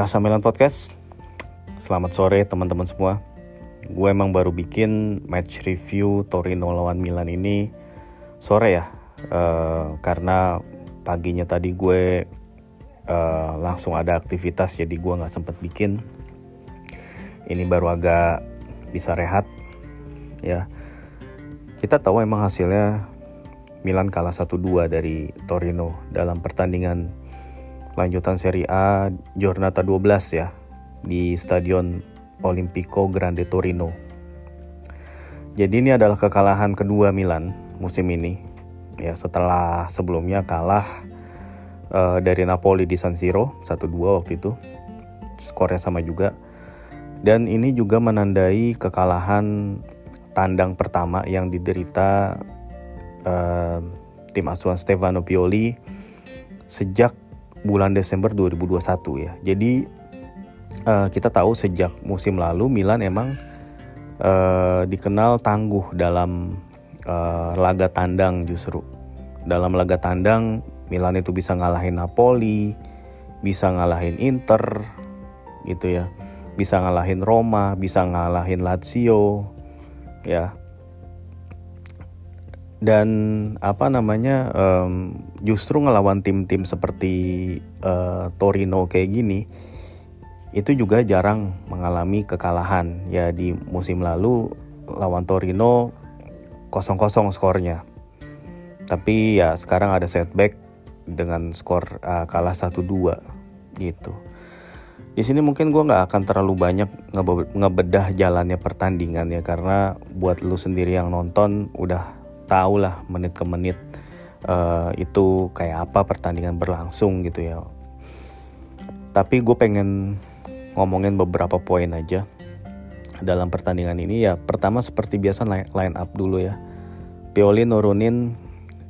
Kasa Milan Podcast. Selamat sore teman-teman semua. Gue emang baru bikin match review Torino lawan Milan ini sore ya, uh, karena paginya tadi gue uh, langsung ada aktivitas jadi gue nggak sempet bikin. Ini baru agak bisa rehat ya. Kita tahu emang hasilnya Milan kalah 1-2 dari Torino dalam pertandingan lanjutan Serie A Giornata 12 ya di Stadion Olimpico Grande Torino. Jadi ini adalah kekalahan kedua Milan musim ini. Ya setelah sebelumnya kalah uh, dari Napoli di San Siro 1-2 waktu itu. Skornya sama juga. Dan ini juga menandai kekalahan tandang pertama yang diderita uh, tim asuhan Stefano Pioli sejak bulan Desember 2021 ya. Jadi uh, kita tahu sejak musim lalu Milan emang uh, dikenal tangguh dalam uh, laga tandang justru. Dalam laga tandang Milan itu bisa ngalahin Napoli, bisa ngalahin Inter gitu ya. Bisa ngalahin Roma, bisa ngalahin Lazio ya dan apa namanya um, justru ngelawan tim-tim seperti uh, Torino kayak gini itu juga jarang mengalami kekalahan. Ya di musim lalu lawan Torino kosong-kosong skornya. Tapi ya sekarang ada setback dengan skor uh, kalah 1-2 gitu. Di sini mungkin gue nggak akan terlalu banyak ngebedah jalannya pertandingan ya karena buat lu sendiri yang nonton udah tahu lah menit ke menit uh, itu kayak apa pertandingan berlangsung gitu ya. Tapi gue pengen ngomongin beberapa poin aja dalam pertandingan ini ya. Pertama seperti biasa line up dulu ya. Pioli nurunin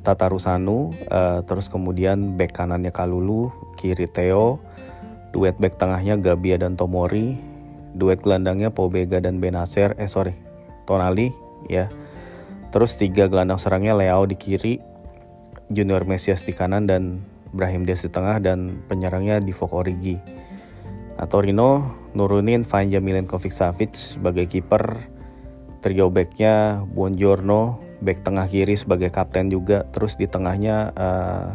Tatarusanu, uh, terus kemudian back kanannya Kalulu, kiri Theo, duet back tengahnya Gabia dan Tomori, duet gelandangnya Pobega dan Benacer, eh sorry, Tonali ya. Terus tiga gelandang serangnya Leo di kiri, Junior Mesias di kanan dan Brahim Diaz di tengah dan penyerangnya Divock Origi. Nah, Torino nurunin Vanja Milenkovic Savic sebagai kiper, trio backnya Buongiorno, back tengah kiri sebagai kapten juga, terus di tengahnya uh,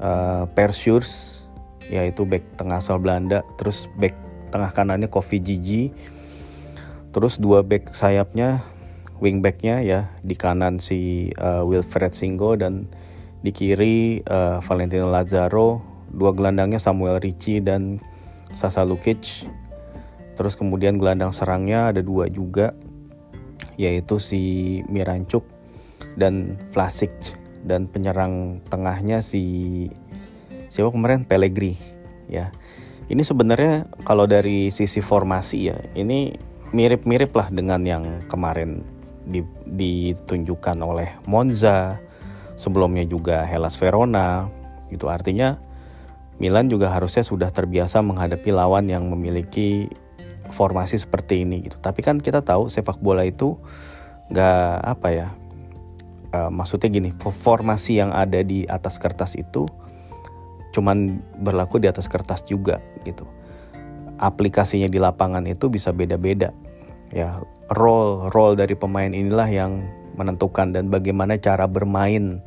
uh, Persius, yaitu back tengah asal Belanda, terus back tengah kanannya Kofi Gigi, terus dua back sayapnya wingbacknya ya di kanan si uh, Wilfred Singo dan di kiri uh, Valentino Lazaro dua gelandangnya Samuel Ricci dan Sasa Lukic. Terus kemudian gelandang serangnya ada dua juga yaitu si Mirancuk dan Vlasic. Dan penyerang tengahnya si siapa kemarin? Pellegrini ya. Ini sebenarnya kalau dari sisi formasi ya ini mirip-mirip lah dengan yang kemarin ditunjukkan oleh Monza, sebelumnya juga Hellas Verona. Itu artinya Milan juga harusnya sudah terbiasa menghadapi lawan yang memiliki formasi seperti ini gitu. Tapi kan kita tahu sepak bola itu nggak apa ya, uh, maksudnya gini, formasi yang ada di atas kertas itu cuman berlaku di atas kertas juga gitu. Aplikasinya di lapangan itu bisa beda-beda. Ya, role role dari pemain inilah yang menentukan dan bagaimana cara bermain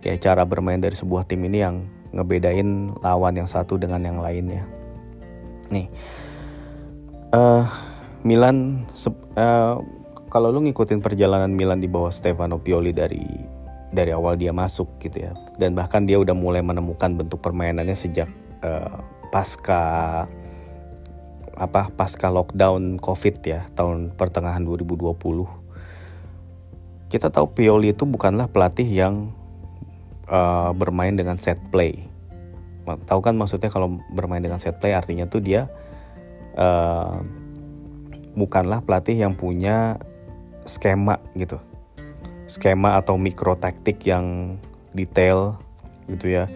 ya cara bermain dari sebuah tim ini yang ngebedain lawan yang satu dengan yang lainnya. Nih, uh, Milan uh, kalau lu ngikutin perjalanan Milan di bawah Stefano Pioli dari dari awal dia masuk gitu ya, dan bahkan dia udah mulai menemukan bentuk permainannya sejak uh, pasca apa pasca lockdown covid ya tahun pertengahan 2020 kita tahu Pioli itu bukanlah pelatih yang uh, bermain dengan set play. Tahu kan maksudnya kalau bermain dengan set play artinya tuh dia uh, bukanlah pelatih yang punya skema gitu. Skema atau mikro taktik yang detail gitu ya.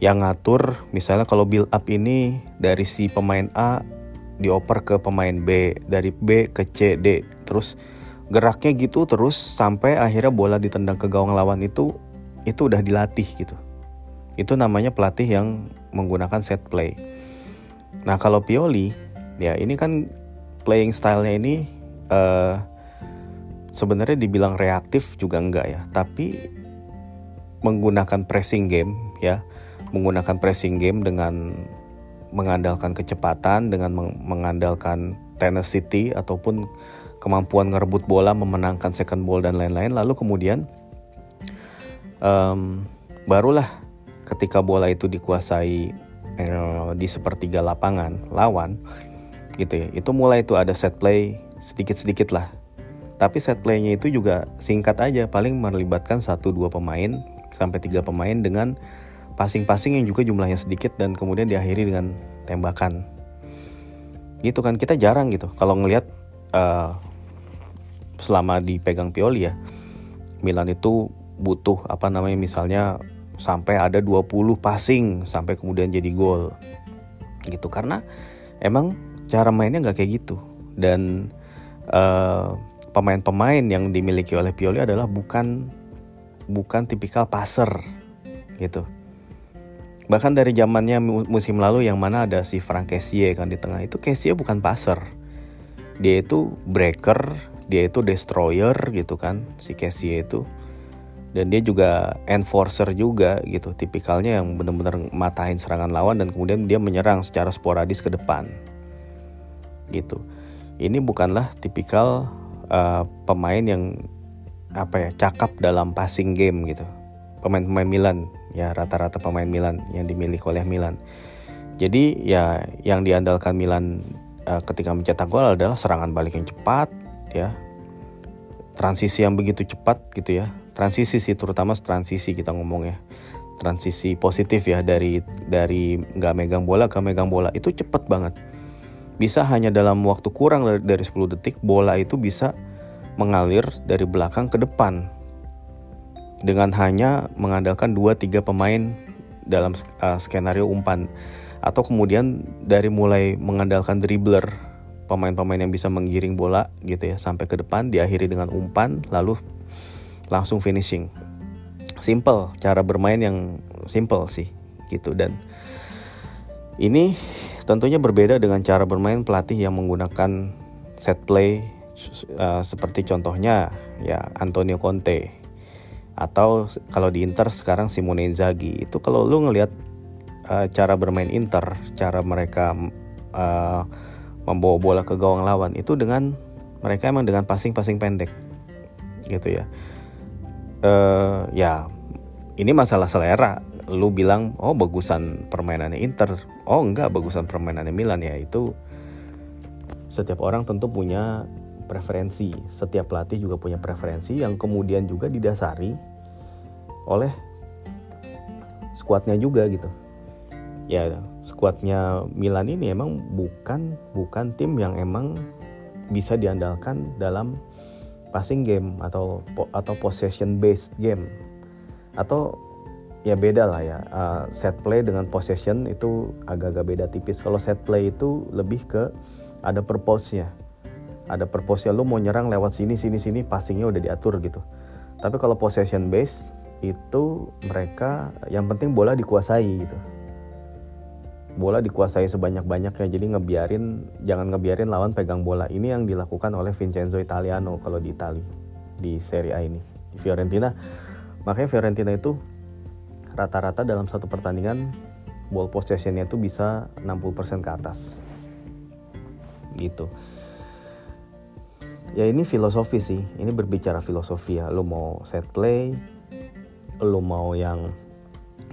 Yang ngatur misalnya kalau build up ini dari si pemain A dioper ke pemain B dari B ke C D. Terus geraknya gitu terus sampai akhirnya bola ditendang ke gawang lawan itu itu udah dilatih gitu. Itu namanya pelatih yang menggunakan set play. Nah kalau Pioli, ya ini kan playing stylenya ini uh, sebenarnya dibilang reaktif juga enggak ya, tapi menggunakan pressing game ya, menggunakan pressing game dengan mengandalkan kecepatan, dengan mengandalkan tenacity ataupun kemampuan ngerebut bola, memenangkan second ball dan lain-lain. Lalu kemudian um, barulah ketika bola itu dikuasai eh, di sepertiga lapangan lawan, gitu ya. Itu mulai itu ada set play sedikit-sedikit lah. Tapi set playnya itu juga singkat aja, paling melibatkan satu dua pemain sampai tiga pemain dengan passing-passing yang juga jumlahnya sedikit dan kemudian diakhiri dengan tembakan. Gitu kan kita jarang gitu. Kalau ngelihat uh, selama dipegang Pioli ya Milan itu butuh apa namanya misalnya sampai ada 20 passing sampai kemudian jadi gol. Gitu karena emang cara mainnya nggak kayak gitu. Dan eh, pemain-pemain yang dimiliki oleh Pioli adalah bukan bukan tipikal passer gitu bahkan dari zamannya musim lalu yang mana ada si Frank Kessie kan di tengah itu Kessie bukan passer. Dia itu breaker dia itu destroyer gitu kan si Casey itu. Dan dia juga enforcer juga gitu tipikalnya yang benar-benar matahin serangan lawan dan kemudian dia menyerang secara sporadis ke depan. Gitu. Ini bukanlah tipikal uh, pemain yang apa ya cakap dalam passing game gitu. Pemain-pemain Milan ya rata-rata pemain Milan yang dimiliki oleh Milan. Jadi ya yang diandalkan Milan uh, ketika mencetak gol adalah serangan balik yang cepat ya. Transisi yang begitu cepat gitu ya. Transisi sih terutama transisi kita ngomong ya. Transisi positif ya dari dari nggak megang bola ke megang bola. Itu cepat banget. Bisa hanya dalam waktu kurang dari, dari 10 detik bola itu bisa mengalir dari belakang ke depan dengan hanya mengandalkan 2-3 pemain dalam uh, skenario umpan. Atau kemudian dari mulai mengandalkan dribbler pemain-pemain yang bisa menggiring bola gitu ya sampai ke depan diakhiri dengan umpan lalu langsung finishing. Simple cara bermain yang simple sih gitu. Dan ini tentunya berbeda dengan cara bermain pelatih yang menggunakan set play uh, seperti contohnya ya Antonio Conte atau kalau di Inter sekarang Simone Inzaghi. Itu kalau lu ngelihat uh, cara bermain Inter, cara mereka uh, membawa bola ke gawang lawan itu dengan mereka emang dengan passing-passing pendek. Gitu ya. Uh, ya ini masalah selera. Lu bilang oh bagusan permainannya Inter. Oh enggak bagusan permainannya Milan. Ya itu setiap orang tentu punya preferensi. Setiap pelatih juga punya preferensi yang kemudian juga didasari oleh skuadnya juga gitu. Ya skuadnya Milan ini emang bukan bukan tim yang emang bisa diandalkan dalam passing game atau atau possession based game. Atau ya beda lah ya uh, set play dengan possession itu agak-agak beda tipis. Kalau set play itu lebih ke ada purpose-nya ada purpose-nya lu mau nyerang lewat sini sini sini passingnya udah diatur gitu. Tapi kalau possession based itu mereka yang penting bola dikuasai gitu. Bola dikuasai sebanyak-banyaknya jadi ngebiarin jangan ngebiarin lawan pegang bola. Ini yang dilakukan oleh Vincenzo Italiano kalau di Itali di Serie A ini di Fiorentina. Makanya Fiorentina itu rata-rata dalam satu pertandingan ball possessionnya itu bisa 60% ke atas. Gitu ya ini filosofi sih. Ini berbicara filosofi ya. Lo mau set play lo mau yang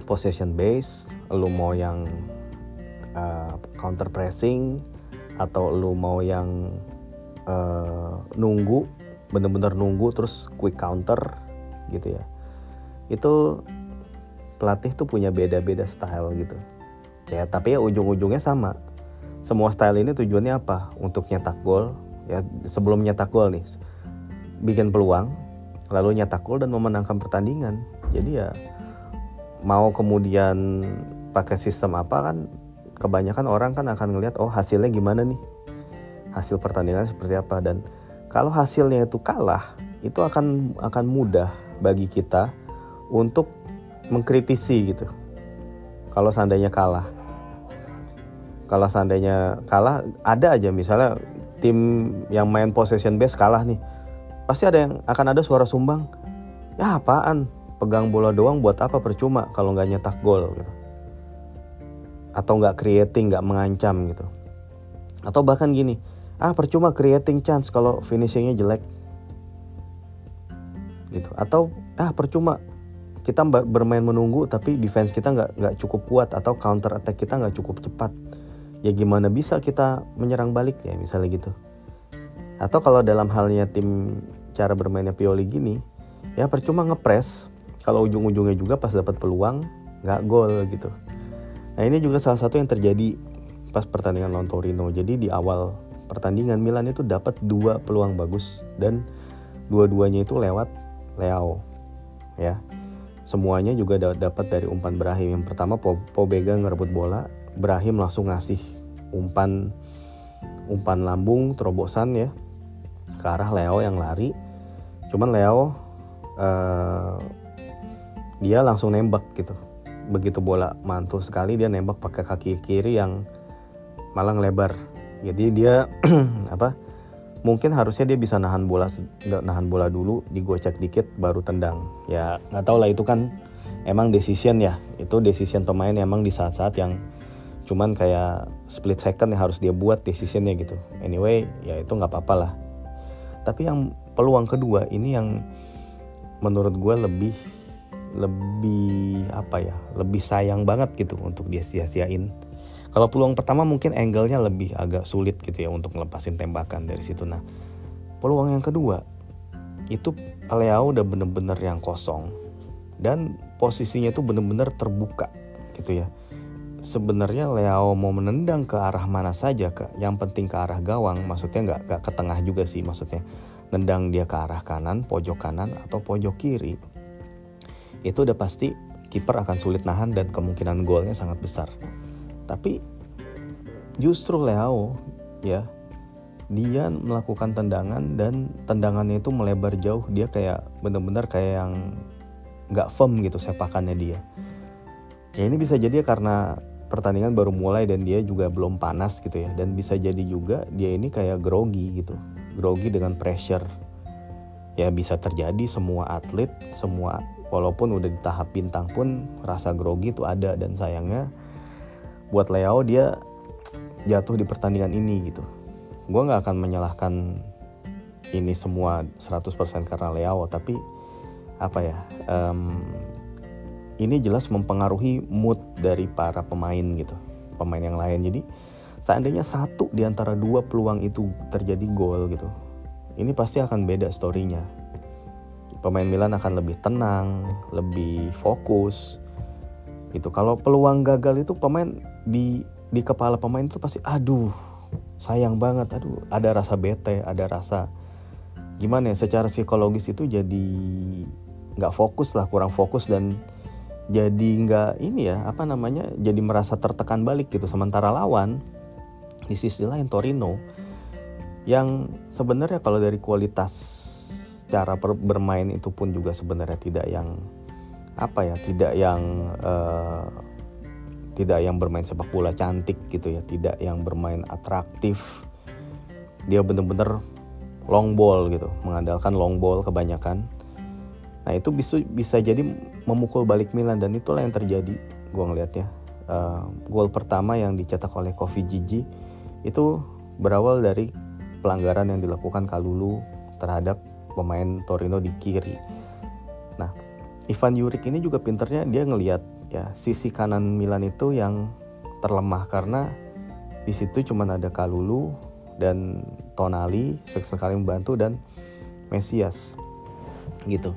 possession base lo mau yang uh, counter pressing atau lu mau yang uh, nunggu bener-bener nunggu terus quick counter gitu ya. Itu pelatih tuh punya beda-beda style gitu. Ya tapi ya ujung-ujungnya sama. Semua style ini tujuannya apa? Untuk nyetak gol ya sebelum nyetak gol nih bikin peluang lalu nyetak gol dan memenangkan pertandingan. Jadi ya mau kemudian pakai sistem apa kan kebanyakan orang kan akan ngelihat oh hasilnya gimana nih? Hasil pertandingan seperti apa? Dan kalau hasilnya itu kalah itu akan akan mudah bagi kita untuk mengkritisi gitu. Kalau seandainya kalah. Kalau seandainya kalah ada aja. Misalnya tim yang main possession base kalah nih pasti ada yang akan ada suara sumbang. Ya apaan? Pegang bola doang buat apa? Percuma kalau nggak nyetak gol gitu. Atau nggak creating nggak mengancam gitu. Atau bahkan gini ah percuma creating chance kalau finishingnya jelek. Gitu. Atau ah percuma. Kita bermain menunggu tapi defense kita nggak nggak cukup kuat atau counter attack kita nggak cukup cepat ya gimana bisa kita menyerang balik ya misalnya gitu. Atau kalau dalam halnya tim cara bermainnya Pioli gini ya percuma ngepres. Kalau ujung-ujungnya juga pas dapat peluang nggak gol gitu. Nah ini juga salah satu yang terjadi pas pertandingan lawan Torino. Jadi di awal pertandingan Milan itu dapat dua peluang bagus dan dua-duanya itu lewat Leo ya. Semuanya juga dapat dari umpan Brahim yang pertama Pobega ngerebut bola Brahim langsung ngasih umpan umpan lambung terobosan ya ke arah Leo yang lari. Cuman Leo uh, dia langsung nembak gitu. Begitu bola mantul sekali dia nembak pakai kaki kiri yang malah lebar. Jadi dia apa mungkin harusnya dia bisa nahan bola nahan bola dulu digocek dikit baru tendang. Ya nggak tahu lah itu kan emang decision ya. Itu decision pemain emang di saat-saat yang cuman kayak split second yang harus dia buat decisionnya gitu anyway ya itu nggak apa-apa lah tapi yang peluang kedua ini yang menurut gue lebih lebih apa ya lebih sayang banget gitu untuk dia sia-siain kalau peluang pertama mungkin angle-nya lebih agak sulit gitu ya untuk ngelepasin tembakan dari situ. Nah, peluang yang kedua itu Leao udah bener-bener yang kosong dan posisinya itu bener-bener terbuka gitu ya. Sebenarnya Leao mau menendang ke arah mana saja ke, yang penting ke arah gawang, maksudnya nggak nggak ke tengah juga sih maksudnya. Nendang dia ke arah kanan, pojok kanan atau pojok kiri, itu udah pasti kiper akan sulit nahan dan kemungkinan golnya sangat besar. Tapi justru Leo ya dia melakukan tendangan dan tendangannya itu melebar jauh. Dia kayak bener-bener kayak yang nggak firm gitu sepakannya dia. Ya ini bisa jadi karena pertandingan baru mulai dan dia juga belum panas gitu ya. Dan bisa jadi juga dia ini kayak grogi gitu. Grogi dengan pressure. Ya bisa terjadi semua atlet semua walaupun udah di tahap bintang pun rasa grogi itu ada. Dan sayangnya buat Leo dia jatuh di pertandingan ini gitu. Gue nggak akan menyalahkan ini semua 100% karena Leo tapi apa ya um, ini jelas mempengaruhi mood dari para pemain gitu pemain yang lain. Jadi seandainya satu di antara dua peluang itu terjadi gol gitu ini pasti akan beda storynya. Pemain Milan akan lebih tenang lebih fokus gitu. Kalau peluang gagal itu pemain di di kepala pemain itu pasti aduh sayang banget aduh ada rasa bete ada rasa gimana ya secara psikologis itu jadi nggak fokus lah kurang fokus dan jadi nggak ini ya apa namanya jadi merasa tertekan balik gitu. Sementara lawan di sisi lain Torino yang sebenarnya kalau dari kualitas cara bermain itu pun juga sebenarnya tidak yang apa ya tidak yang uh, tidak yang bermain sepak bola cantik gitu ya. Tidak yang bermain atraktif. Dia bener-bener long ball gitu. Mengandalkan long ball kebanyakan nah itu bisa bisa jadi memukul balik Milan dan itulah yang terjadi gue ngelihatnya uh, gol pertama yang dicetak oleh Kofi Gigi itu berawal dari pelanggaran yang dilakukan Kalulu terhadap pemain Torino di kiri. Nah Ivan Yurik ini juga pinternya dia ngelihat ya sisi kanan Milan itu yang terlemah karena di situ cuma ada Kalulu dan Tonali sekali membantu dan Mesias gitu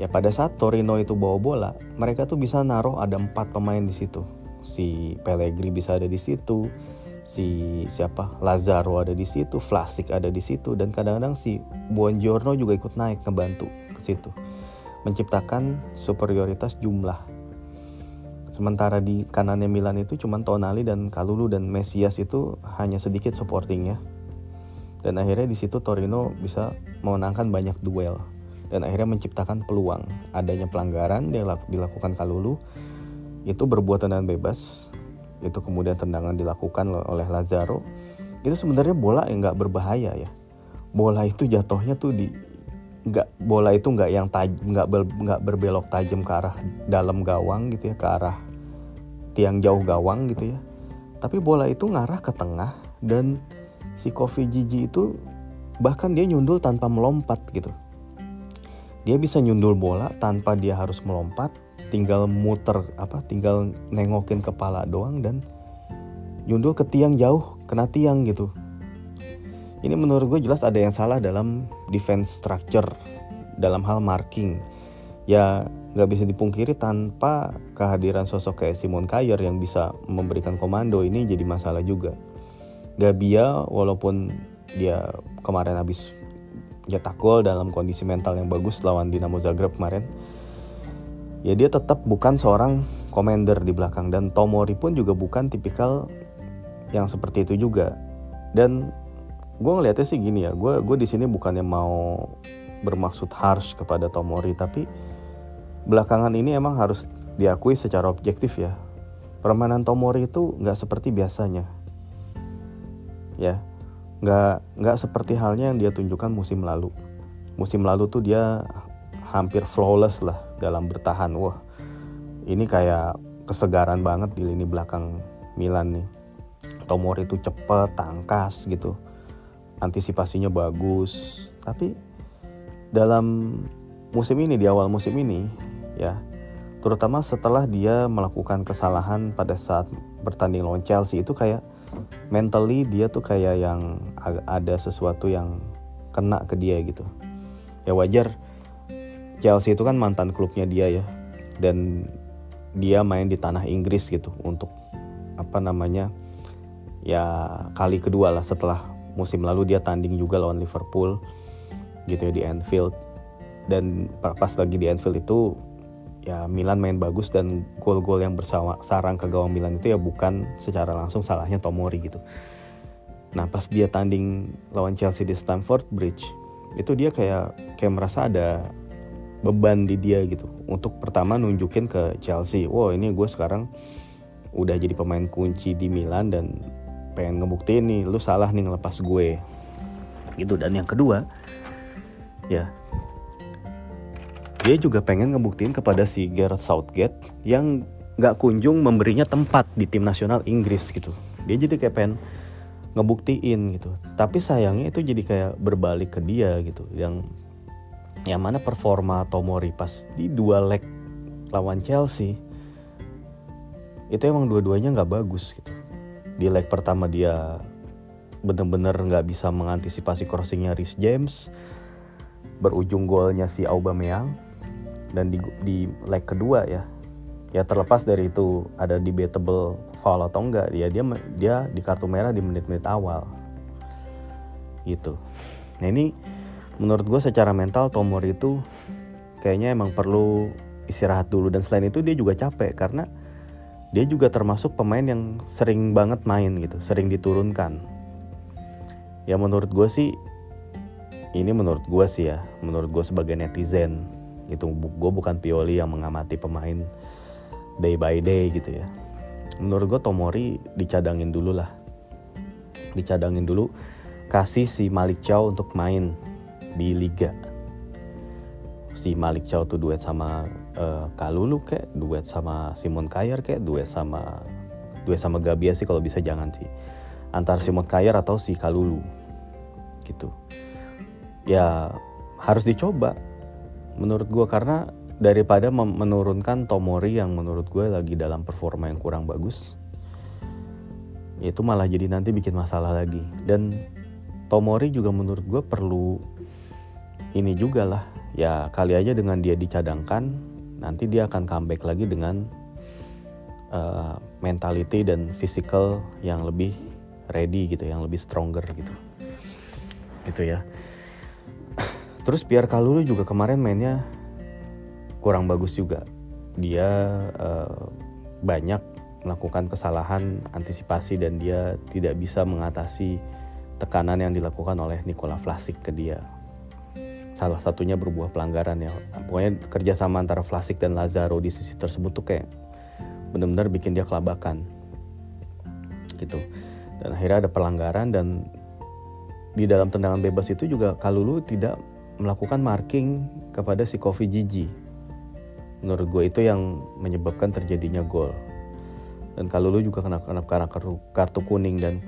ya pada saat Torino itu bawa bola mereka tuh bisa naruh ada empat pemain di situ. Si Pellegrini bisa ada di situ si siapa? Lazaro ada di situ Vlasic ada di situ dan kadang-kadang si Buongiorno juga ikut naik ngebantu ke situ. Menciptakan superioritas jumlah. Sementara di kanannya Milan itu cuma Tonali dan Kalulu dan Mesias itu hanya sedikit supportingnya. Dan akhirnya di situ Torino bisa memenangkan banyak duel dan akhirnya menciptakan peluang. Adanya pelanggaran yang dilakukan Kalulu itu berbuat tendangan bebas. Itu kemudian tendangan dilakukan oleh Lazaro. Itu sebenarnya bola yang nggak berbahaya ya. Bola itu jatuhnya tuh di nggak bola itu nggak yang taj nggak ber, berbelok tajam ke arah dalam gawang gitu ya ke arah tiang jauh gawang gitu ya. Tapi bola itu ngarah ke tengah dan si Kofi Gigi itu bahkan dia nyundul tanpa melompat gitu dia bisa nyundul bola tanpa dia harus melompat tinggal muter apa tinggal nengokin kepala doang dan nyundul ke tiang jauh kena tiang gitu. Ini menurut gue jelas ada yang salah dalam defense structure dalam hal marking. Ya nggak bisa dipungkiri tanpa kehadiran sosok kayak Simon Kayer yang bisa memberikan komando ini jadi masalah juga. Gabia walaupun dia kemarin habis nyetak gol dalam kondisi mental yang bagus lawan Dinamo Zagreb kemarin. Ya dia tetap bukan seorang commander di belakang. Dan Tomori pun juga bukan tipikal yang seperti itu juga. Dan gue ngeliatnya sih gini ya gue gue di sini bukannya mau bermaksud harsh kepada Tomori tapi belakangan ini emang harus diakui secara objektif ya. Permainan Tomori itu nggak seperti biasanya. Ya nggak nggak seperti halnya yang dia tunjukkan musim lalu. Musim lalu tuh dia hampir flawless lah dalam bertahan. Wah ini kayak kesegaran banget di lini belakang Milan nih. Tomori itu cepet tangkas gitu. Antisipasinya bagus. Tapi dalam musim ini di awal musim ini ya terutama setelah dia melakukan kesalahan pada saat bertanding lawan Chelsea itu kayak mentally dia tuh kayak yang ada sesuatu yang kena ke dia gitu. Ya wajar Chelsea itu kan mantan klubnya dia ya. Dan dia main di tanah Inggris gitu untuk apa namanya ya kali kedua lah setelah musim lalu dia tanding juga lawan Liverpool gitu ya di Anfield. Dan pas lagi di Anfield itu ya Milan main bagus dan gol-gol yang bersama sarang ke gawang Milan itu ya bukan secara langsung salahnya Tomori gitu. Nah pas dia tanding lawan Chelsea di Stamford Bridge itu dia kayak kayak merasa ada beban di dia gitu. Untuk pertama nunjukin ke Chelsea, wow ini gue sekarang udah jadi pemain kunci di Milan dan pengen ngebuktiin nih lu salah nih ngelepas gue. Gitu. Dan yang kedua ya dia juga pengen ngebuktiin kepada si Gareth Southgate yang gak kunjung memberinya tempat di tim nasional Inggris gitu. Dia jadi kayak pengen ngebuktiin gitu. Tapi sayangnya itu jadi kayak berbalik ke dia gitu. Yang yang mana performa Tomori pas di dua leg lawan Chelsea itu emang dua-duanya nggak bagus gitu. Di leg pertama dia bener-bener nggak bisa mengantisipasi crossingnya Rhys James berujung golnya si Aubameyang dan di, di leg kedua ya. Ya terlepas dari itu ada debatable foul atau enggak dia dia dia di kartu merah di menit-menit awal. Gitu. Nah ini menurut gue secara mental Tomori itu kayaknya emang perlu istirahat dulu. Dan selain itu dia juga capek karena dia juga termasuk pemain yang sering banget main gitu, sering diturunkan. Ya menurut gue sih, ini menurut gue sih ya, menurut gue sebagai netizen, itu gue bukan Pioli yang mengamati pemain day by day gitu ya. Menurut gue Tomori dicadangin dulu lah, dicadangin dulu, kasih si Malik Chow untuk main di liga. Si Malik Chow tuh duet sama uh, Kalulu kayak duet sama Simon Kayer kayak duet sama duet sama Gabia sih kalau bisa jangan sih. Antar Simon Kayer atau si Kalulu gitu. Ya harus dicoba menurut gue karena daripada menurunkan Tomori yang menurut gue lagi dalam performa yang kurang bagus itu malah jadi nanti bikin masalah lagi. Dan Tomori juga menurut gue perlu ini juga lah. Ya kali aja dengan dia dicadangkan nanti dia akan comeback lagi dengan uh, mentality dan physical yang lebih ready gitu yang lebih stronger gitu. Gitu ya terus Pierre Kalulu juga kemarin mainnya kurang bagus juga. Dia uh, banyak melakukan kesalahan antisipasi dan dia tidak bisa mengatasi tekanan yang dilakukan oleh Nikola Vlasic ke dia. Salah satunya berbuah pelanggaran ya. Pokoknya kerjasama antara Vlasic dan Lazaro di sisi tersebut tuh kayak benar-benar bikin dia kelabakan. Gitu. Dan akhirnya ada pelanggaran dan di dalam tendangan bebas itu juga Kalulu tidak melakukan marking kepada si Kofi Gigi menurut gue itu yang menyebabkan terjadinya gol. Dan Kalulu juga kena, kena, kena kartu, kartu kuning dan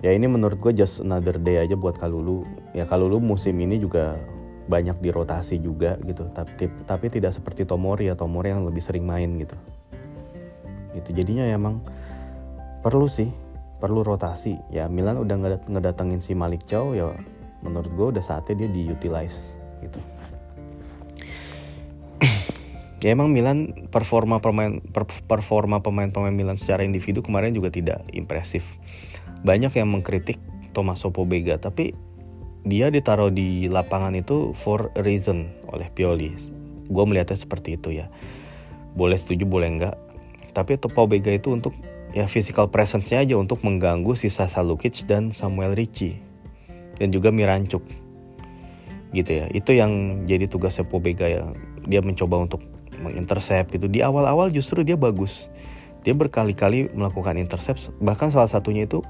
ya ini menurut gue just another day aja buat Kalulu ya Kalulu musim ini juga banyak dirotasi juga gitu. Tapi tapi tidak seperti Tomori ya Tomori yang lebih sering main gitu. Itu jadinya ya emang perlu sih perlu rotasi. Ya Milan udah ngedatengin si Malik Chow ya menurut gue udah saatnya dia diutilize gitu ya emang Milan performa pemain performa pemain-pemain Milan secara individu kemarin juga tidak impresif banyak yang mengkritik Tommaso Pobega tapi dia ditaruh di lapangan itu for a reason oleh Pioli. Gue melihatnya seperti itu ya. Boleh setuju, boleh enggak. Tapi Topo Bega itu untuk ya physical presence-nya aja untuk mengganggu sisa Salukic dan Samuel Ricci. Dan juga Mirancuk. Gitu ya. Itu yang jadi tugasnya Pobega ya. Dia mencoba untuk mengintercept itu. Di awal-awal justru dia bagus. Dia berkali-kali melakukan intercept. Bahkan salah satunya itu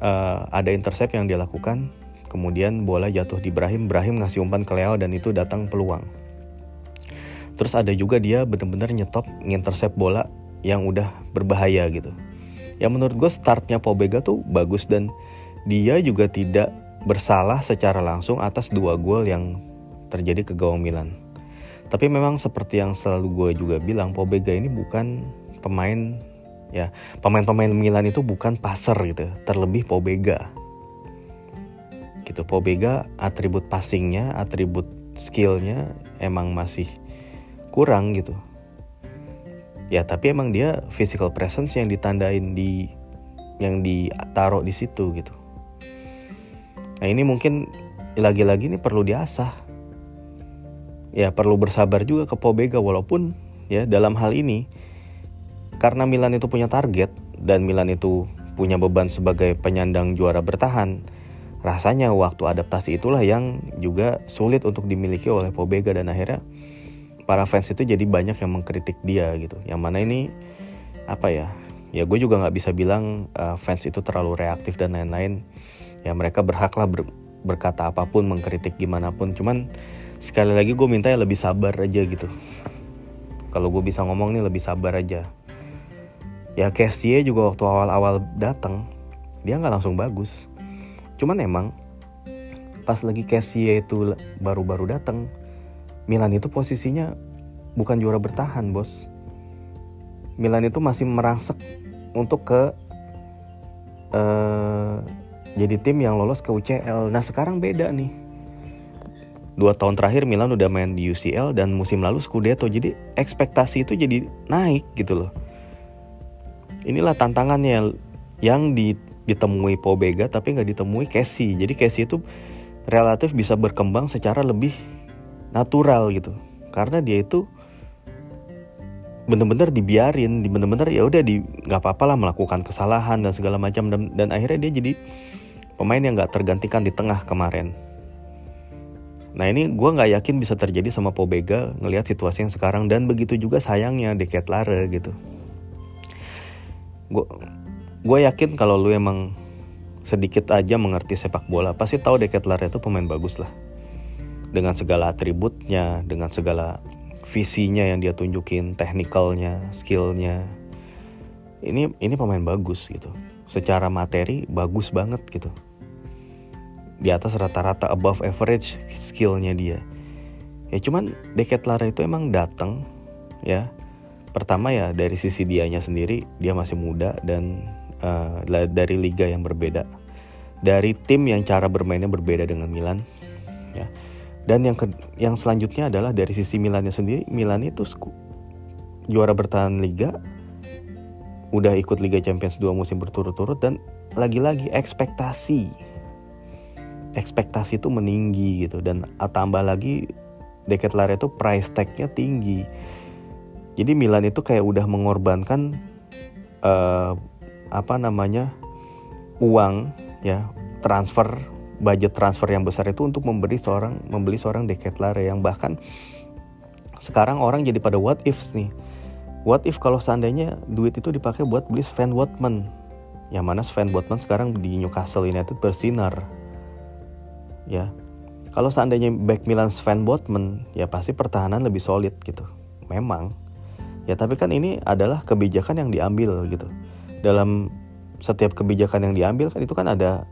uh, ada intercept yang dia lakukan Kemudian bola jatuh di Ibrahim, Ibrahim ngasih umpan ke Leo dan itu datang peluang. Terus ada juga dia benar-benar nyetop ngintercept bola yang udah berbahaya gitu. Ya menurut gue startnya Pobega tuh bagus dan dia juga tidak bersalah secara langsung atas dua gol yang terjadi ke gawang Milan. Tapi memang seperti yang selalu gue juga bilang, Pobega ini bukan pemain ya pemain-pemain Milan itu bukan passer gitu, terlebih Pobega. Gitu Pobega atribut passingnya atribut skillnya emang masih kurang gitu. Ya tapi emang dia physical presence yang ditandain di yang ditaruh di situ gitu nah ini mungkin lagi-lagi ini perlu diasah. Ya perlu bersabar juga ke Pobega walaupun ya dalam hal ini karena Milan itu punya target dan Milan itu punya beban sebagai penyandang juara bertahan rasanya waktu adaptasi itulah yang juga sulit untuk dimiliki oleh Pobega dan akhirnya para fans itu jadi banyak yang mengkritik dia gitu. Yang mana ini apa ya ya gue juga nggak bisa bilang uh, fans itu terlalu reaktif dan lain-lain ya mereka berhaklah ber, berkata apa pun mengkritik gimana pun cuman sekali lagi gue minta ya lebih sabar aja gitu. Kalau gue bisa ngomong nih lebih sabar aja. Ya Cassie juga waktu awal-awal datang dia nggak langsung bagus. Cuman emang pas lagi Cassie itu baru-baru datang Milan itu posisinya bukan juara bertahan bos. Milan itu masih merangsek untuk ke uh, jadi tim yang lolos ke UCL nah sekarang beda nih. Dua tahun terakhir Milan udah main di UCL dan musim lalu Scudetto. Jadi ekspektasi itu jadi naik gitu loh. Inilah tantangannya yang di ditemui Pobega tapi nggak ditemui Casey jadi Casey itu relatif bisa berkembang secara lebih natural gitu. Karena dia itu bener-bener dibiarin, bener-bener ya udah di nggak apa-apa lah melakukan kesalahan dan segala macam. Dan, dan akhirnya dia jadi pemain yang nggak tergantikan di tengah kemarin. Nah ini gue nggak yakin bisa terjadi sama Pobega ngelihat situasi yang sekarang. Dan begitu juga sayangnya Deket Lare gitu. Gue yakin kalau lu emang sedikit aja mengerti sepak bola pasti tahu Decathlon itu pemain bagus lah. Dengan segala atributnya dengan segala visinya yang dia tunjukin technicalnya skillnya. Ini ini pemain bagus gitu. Secara materi bagus banget gitu di atas rata-rata above average skillnya dia. Ya cuman Decathlon itu emang datang ya. Pertama ya dari sisi dianya sendiri dia masih muda dan uh, dari liga yang berbeda, dari tim yang cara bermainnya berbeda dengan Milan, ya. Dan yang ke, yang selanjutnya adalah dari sisi Milannya sendiri, Milan itu juara bertahan liga, udah ikut Liga Champions dua musim berturut-turut dan lagi-lagi ekspektasi ekspektasi itu meninggi gitu. Dan tambah lagi Decathlon itu price tagnya tinggi. Jadi Milan itu kayak udah mengorbankan uh, apa namanya uang ya transfer budget transfer yang besar itu untuk memberi seorang membeli seorang Deketlare yang bahkan sekarang orang jadi pada what ifs nih. What if kalau seandainya duit itu dipakai buat beli Sven Watman yang mana Sven Botman sekarang di Newcastle United bersinar ya. Kalau seandainya back Milan Sven Botman ya pasti pertahanan lebih solid gitu. Memang. Ya tapi kan ini adalah kebijakan yang diambil gitu. Dalam setiap kebijakan yang diambil kan itu kan ada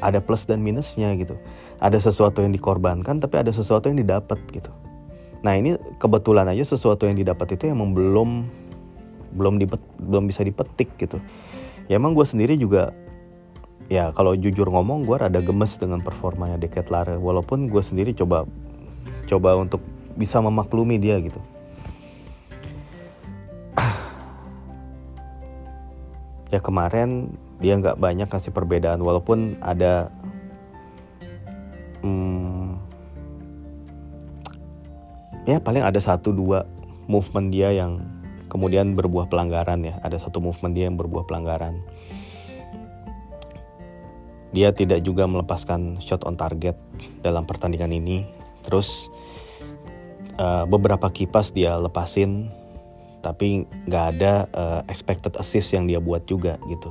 ada plus dan minusnya gitu. Ada sesuatu yang dikorbankan tapi ada sesuatu yang didapat gitu. Nah ini kebetulan aja sesuatu yang didapat itu emang belum belum dipet, belum bisa dipetik gitu. Ya emang gue sendiri juga ya kalau jujur ngomong gue rada gemes dengan performanya Deket Lare. Walaupun gue sendiri coba coba untuk bisa memaklumi dia gitu. Ya kemarin dia nggak banyak kasih perbedaan walaupun ada hmm, ya paling ada satu dua movement dia yang kemudian berbuah pelanggaran ya. Ada satu movement dia yang berbuah pelanggaran dia tidak juga melepaskan shot on target dalam pertandingan ini. Terus uh, beberapa kipas dia lepasin, tapi nggak ada uh, expected assist yang dia buat juga gitu.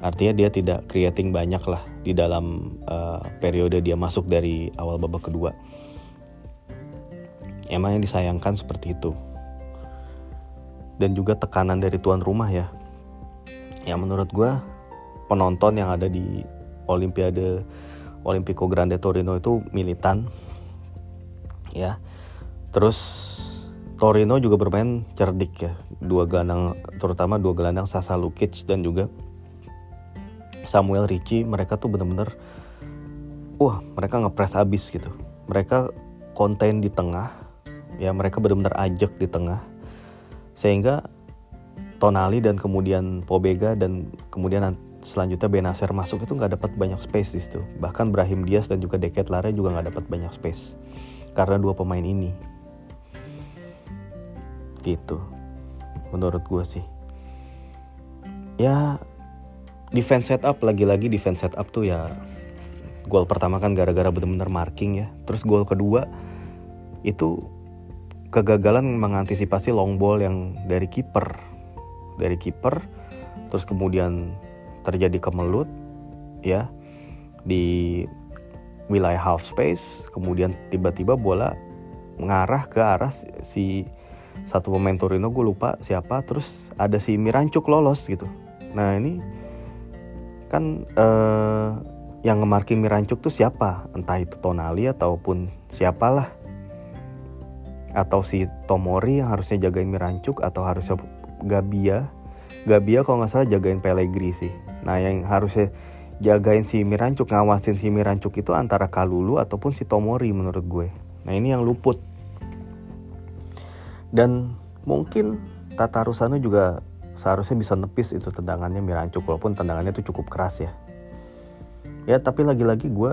Artinya dia tidak creating banyak lah di dalam uh, periode dia masuk dari awal babak kedua. Emang yang disayangkan seperti itu. Dan juga tekanan dari tuan rumah ya. Yang menurut gue penonton yang ada di Olimpiade Olimpico Grande Torino itu militan ya. Terus Torino juga bermain cerdik ya. Dua gelandang terutama dua gelandang Sasa Lukic dan juga Samuel Ricci. Mereka tuh bener-bener wah mereka ngepres abis gitu. Mereka konten di tengah ya mereka benar-benar ajak di tengah. Sehingga Tonali dan kemudian Pobega dan kemudian selanjutnya Benacer masuk itu nggak dapat banyak space di situ. Bahkan Brahim Diaz dan juga Deket Lare juga nggak dapat banyak space karena dua pemain ini. Gitu, menurut gue sih. Ya defense setup lagi-lagi defense setup tuh ya gol pertama kan gara-gara bener-bener marking ya. Terus gol kedua itu kegagalan mengantisipasi long ball yang dari kiper dari kiper terus kemudian terjadi kemelut ya di wilayah half space kemudian tiba-tiba bola mengarah ke arah si satu pemain Torino gue lupa siapa terus ada si Mirancuk lolos gitu. Nah ini kan eh, yang ngemarking Mirancuk tuh siapa? Entah itu Tonali ataupun siapalah. Atau si Tomori yang harusnya jagain Mirancuk atau harusnya Gabia. Gabia kalau nggak salah jagain Pellegrini sih Nah yang harusnya jagain si Mirancuk, ngawasin si Mirancuk itu antara Kalulu ataupun si Tomori menurut gue. Nah ini yang luput. Dan mungkin Tata Rusano juga seharusnya bisa nepis itu tendangannya Mirancuk walaupun tendangannya itu cukup keras ya. Ya tapi lagi-lagi gue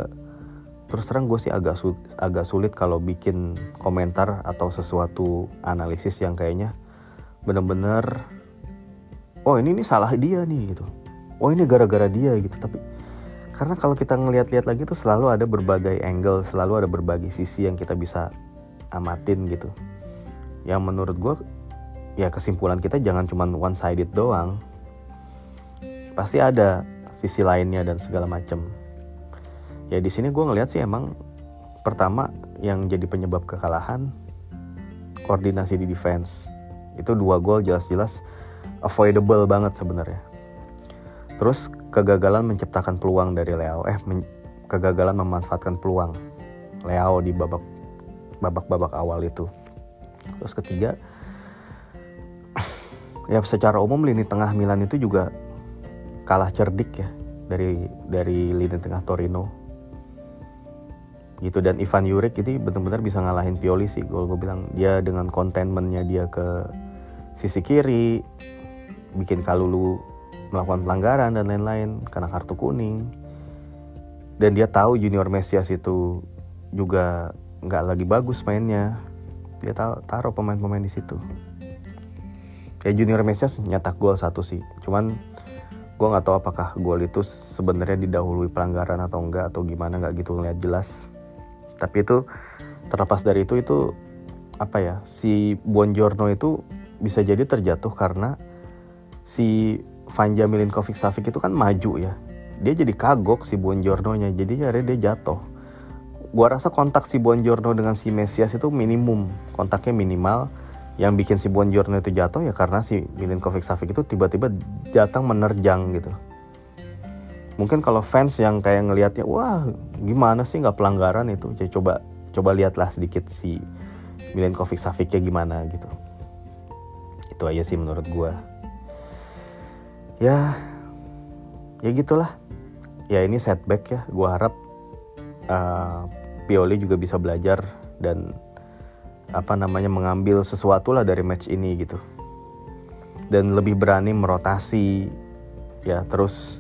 terus terang gue sih agak sulit, agak sulit kalau bikin komentar atau sesuatu analisis yang kayaknya bener-bener oh ini ini salah dia nih gitu oh ini gara-gara dia gitu. Tapi karena kalau kita ngelihat-lihat lagi tuh selalu ada berbagai angle selalu ada berbagai sisi yang kita bisa amatin gitu. Yang menurut gue ya kesimpulan kita jangan cuma one sided doang. Pasti ada sisi lainnya dan segala macam ya di sini gue ngelihat sih emang pertama yang jadi penyebab kekalahan koordinasi di defense. Itu dua gol jelas-jelas avoidable banget sebenarnya Terus kegagalan menciptakan peluang dari Leo, eh kegagalan memanfaatkan peluang Leo di babak babak-babak awal itu. Terus ketiga, ya secara umum lini tengah Milan itu juga kalah cerdik ya dari dari lini tengah Torino. Gitu dan Ivan Juric ini benar-benar bisa ngalahin Pioli sih. Gue gue bilang dia dengan kontenmennya dia ke sisi kiri, bikin Kalulu melakukan pelanggaran dan lain-lain karena kartu kuning. Dan dia tahu junior Mesias itu juga nggak lagi bagus mainnya. Dia taruh, pemain-pemain di situ. Kayak junior Mesias nyetak gol satu sih. Cuman gue nggak tahu apakah gol itu sebenarnya didahului pelanggaran atau enggak atau gimana nggak gitu ngeliat jelas. Tapi itu terlepas dari itu itu apa ya si Buongiorno itu bisa jadi terjatuh karena si Vanja Milinkovic Savic itu kan maju ya. Dia jadi kagok si Buongiorno-nya jadi akhirnya dia jatuh. Gua rasa kontak si Buongiorno dengan si Mesias itu minimum kontaknya minimal. Yang bikin si Buongiorno itu jatuh ya karena si Milinkovic Savic itu tiba-tiba datang menerjang gitu. Mungkin kalau fans yang kayak ngelihatnya wah gimana sih nggak pelanggaran itu? Jadi coba coba lihatlah sedikit si Milinkovic Savicnya gimana gitu. Itu aja sih menurut gue ya ya gitulah. Ya ini setback ya. Gue harap uh, Pioli juga bisa belajar dan apa namanya mengambil sesuatu lah dari match ini gitu. Dan lebih berani merotasi. Ya terus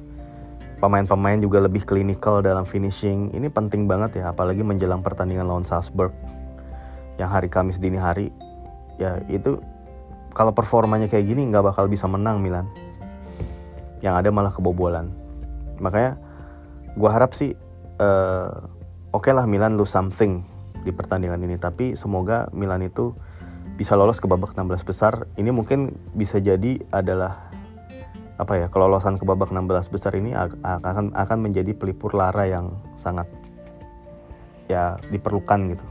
pemain-pemain juga lebih klinikal dalam finishing. Ini penting banget ya apalagi menjelang pertandingan lawan Salzburg yang hari Kamis dini hari. Ya itu kalau performanya kayak gini nggak bakal bisa menang Milan yang ada malah kebobolan. Makanya gue harap sih uh, oke okay lah Milan lose something di pertandingan ini. Tapi semoga Milan itu bisa lolos ke babak 16 besar. Ini mungkin bisa jadi adalah apa ya kelolosan ke babak 16 besar ini akan akan menjadi pelipur lara yang sangat ya diperlukan gitu.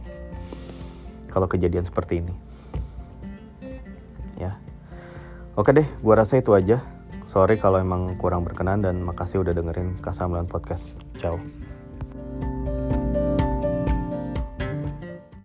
Kalau kejadian seperti ini. Ya. Oke deh gua rasa itu aja sorry kalau emang kurang berkenan dan makasih udah dengerin Kasamlan Podcast. Ciao